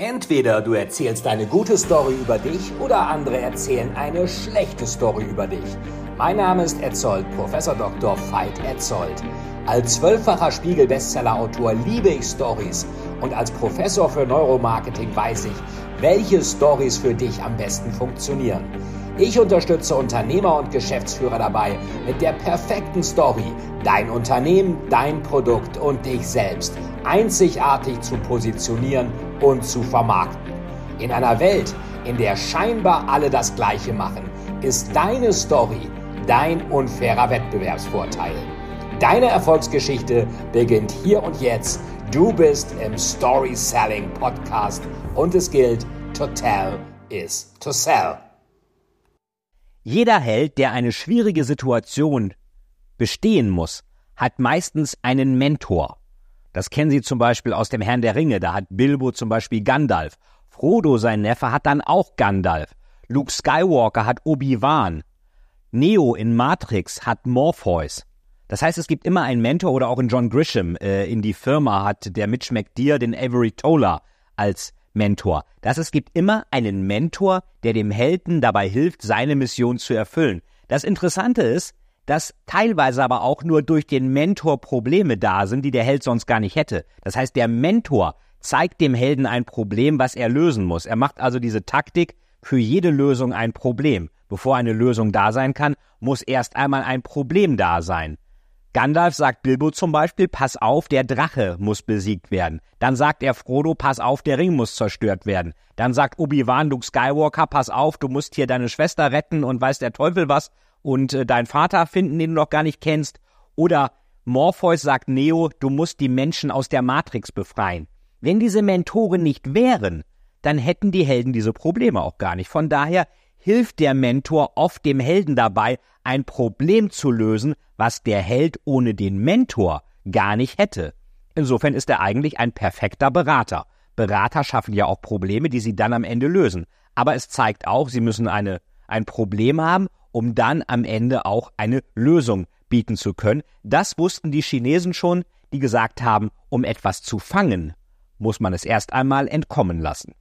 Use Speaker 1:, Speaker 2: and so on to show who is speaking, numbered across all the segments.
Speaker 1: Entweder du erzählst eine gute Story über dich oder andere erzählen eine schlechte Story über dich. Mein Name ist Etzold, Professor Dr. Veit Etzold. Als zwölffacher Spiegel-Bestseller-Autor liebe ich Stories und als Professor für Neuromarketing weiß ich, welche Stories für dich am besten funktionieren. Ich unterstütze Unternehmer und Geschäftsführer dabei, mit der perfekten Story dein Unternehmen, dein Produkt und dich selbst einzigartig zu positionieren und zu vermarkten. In einer Welt, in der scheinbar alle das Gleiche machen, ist deine Story dein unfairer Wettbewerbsvorteil. Deine Erfolgsgeschichte beginnt hier und jetzt. Du bist im Story Selling Podcast und es gilt, to tell is to sell.
Speaker 2: Jeder Held, der eine schwierige Situation bestehen muss, hat meistens einen Mentor. Das kennen Sie zum Beispiel aus dem Herrn der Ringe, da hat Bilbo zum Beispiel Gandalf. Frodo, sein Neffe, hat dann auch Gandalf. Luke Skywalker hat Obi-Wan. Neo in Matrix hat Morpheus. Das heißt, es gibt immer einen Mentor oder auch in John Grisham äh, in die Firma hat der Mitch McDear den Avery Toller als Mentor. Dass es gibt immer einen Mentor, der dem Helden dabei hilft, seine Mission zu erfüllen. Das Interessante ist, dass teilweise aber auch nur durch den Mentor Probleme da sind, die der Held sonst gar nicht hätte. Das heißt, der Mentor zeigt dem Helden ein Problem, was er lösen muss. Er macht also diese Taktik für jede Lösung ein Problem. Bevor eine Lösung da sein kann, muss erst einmal ein Problem da sein. Gandalf sagt Bilbo zum Beispiel, pass auf, der Drache muss besiegt werden. Dann sagt er Frodo, pass auf, der Ring muss zerstört werden. Dann sagt Obi-Wan Luke Skywalker, pass auf, du musst hier deine Schwester retten und weiß der Teufel was und äh, deinen Vater finden, den du noch gar nicht kennst. Oder Morpheus sagt Neo, du musst die Menschen aus der Matrix befreien. Wenn diese Mentoren nicht wären, dann hätten die Helden diese Probleme auch gar nicht. Von daher hilft der Mentor oft dem Helden dabei, ein Problem zu lösen, was der Held ohne den Mentor gar nicht hätte. Insofern ist er eigentlich ein perfekter Berater. Berater schaffen ja auch Probleme, die sie dann am Ende lösen. Aber es zeigt auch, sie müssen eine, ein Problem haben, um dann am Ende auch eine Lösung bieten zu können. Das wussten die Chinesen schon, die gesagt haben, um etwas zu fangen, muss man es erst einmal entkommen lassen.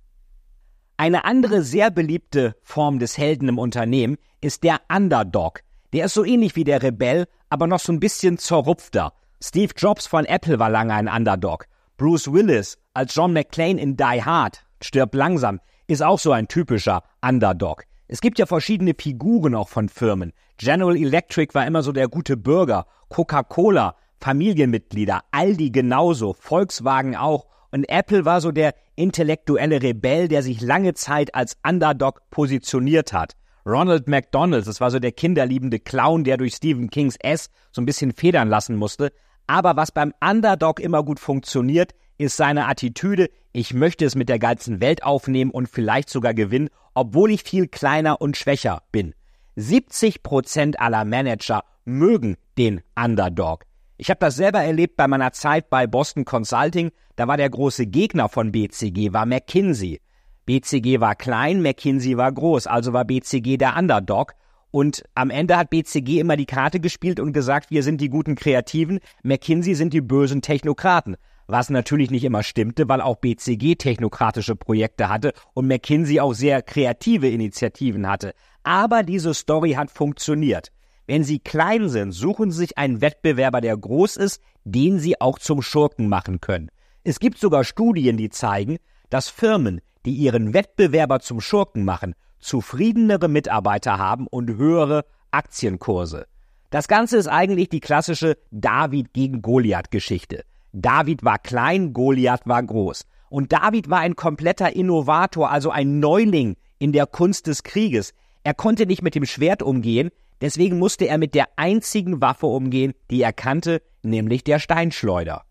Speaker 2: Eine andere sehr beliebte Form des Helden im Unternehmen ist der Underdog. Der ist so ähnlich wie der Rebell, aber noch so ein bisschen zerrupfter. Steve Jobs von Apple war lange ein Underdog. Bruce Willis als John McClane in Die Hard, stirbt langsam, ist auch so ein typischer Underdog. Es gibt ja verschiedene Figuren auch von Firmen. General Electric war immer so der gute Bürger, Coca-Cola, Familienmitglieder, Aldi genauso, Volkswagen auch und Apple war so der intellektuelle Rebell, der sich lange Zeit als Underdog positioniert hat. Ronald McDonald, das war so der kinderliebende Clown, der durch Stephen Kings S so ein bisschen federn lassen musste. Aber was beim Underdog immer gut funktioniert, ist seine Attitüde, ich möchte es mit der ganzen Welt aufnehmen und vielleicht sogar gewinnen, obwohl ich viel kleiner und schwächer bin. 70 Prozent aller Manager mögen den Underdog. Ich habe das selber erlebt bei meiner Zeit bei Boston Consulting. Da war der große Gegner von BCG, war McKinsey. BCG war klein, McKinsey war groß, also war BCG der Underdog. Und am Ende hat BCG immer die Karte gespielt und gesagt, wir sind die guten Kreativen, McKinsey sind die bösen Technokraten. Was natürlich nicht immer stimmte, weil auch BCG technokratische Projekte hatte und McKinsey auch sehr kreative Initiativen hatte. Aber diese Story hat funktioniert. Wenn Sie klein sind, suchen Sie sich einen Wettbewerber, der groß ist, den Sie auch zum Schurken machen können. Es gibt sogar Studien, die zeigen, dass Firmen, die ihren Wettbewerber zum Schurken machen, zufriedenere Mitarbeiter haben und höhere Aktienkurse. Das Ganze ist eigentlich die klassische David gegen Goliath Geschichte. David war klein, Goliath war groß. Und David war ein kompletter Innovator, also ein Neuling in der Kunst des Krieges. Er konnte nicht mit dem Schwert umgehen, Deswegen musste er mit der einzigen Waffe umgehen, die er kannte, nämlich der Steinschleuder.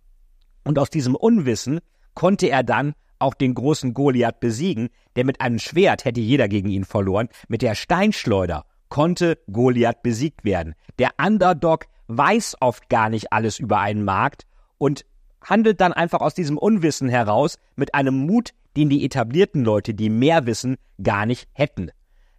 Speaker 2: Und aus diesem Unwissen konnte er dann auch den großen Goliath besiegen, denn mit einem Schwert hätte jeder gegen ihn verloren. Mit der Steinschleuder konnte Goliath besiegt werden. Der Underdog weiß oft gar nicht alles über einen Markt und handelt dann einfach aus diesem Unwissen heraus mit einem Mut, den die etablierten Leute, die mehr wissen, gar nicht hätten.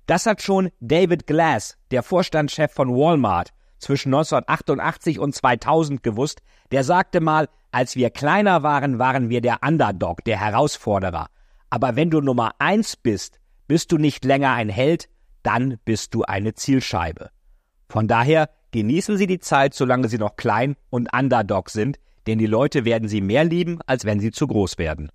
Speaker 2: Das hat schon David Glass, der Vorstandschef von Walmart, zwischen 1988 und 2000 gewusst. Der sagte mal, als wir kleiner waren, waren wir der Underdog, der Herausforderer. Aber wenn du Nummer eins bist, bist du nicht länger ein Held, dann bist du eine Zielscheibe. Von daher genießen Sie die Zeit, solange Sie noch klein und Underdog sind, denn die Leute werden sie mehr lieben, als wenn sie zu groß werden.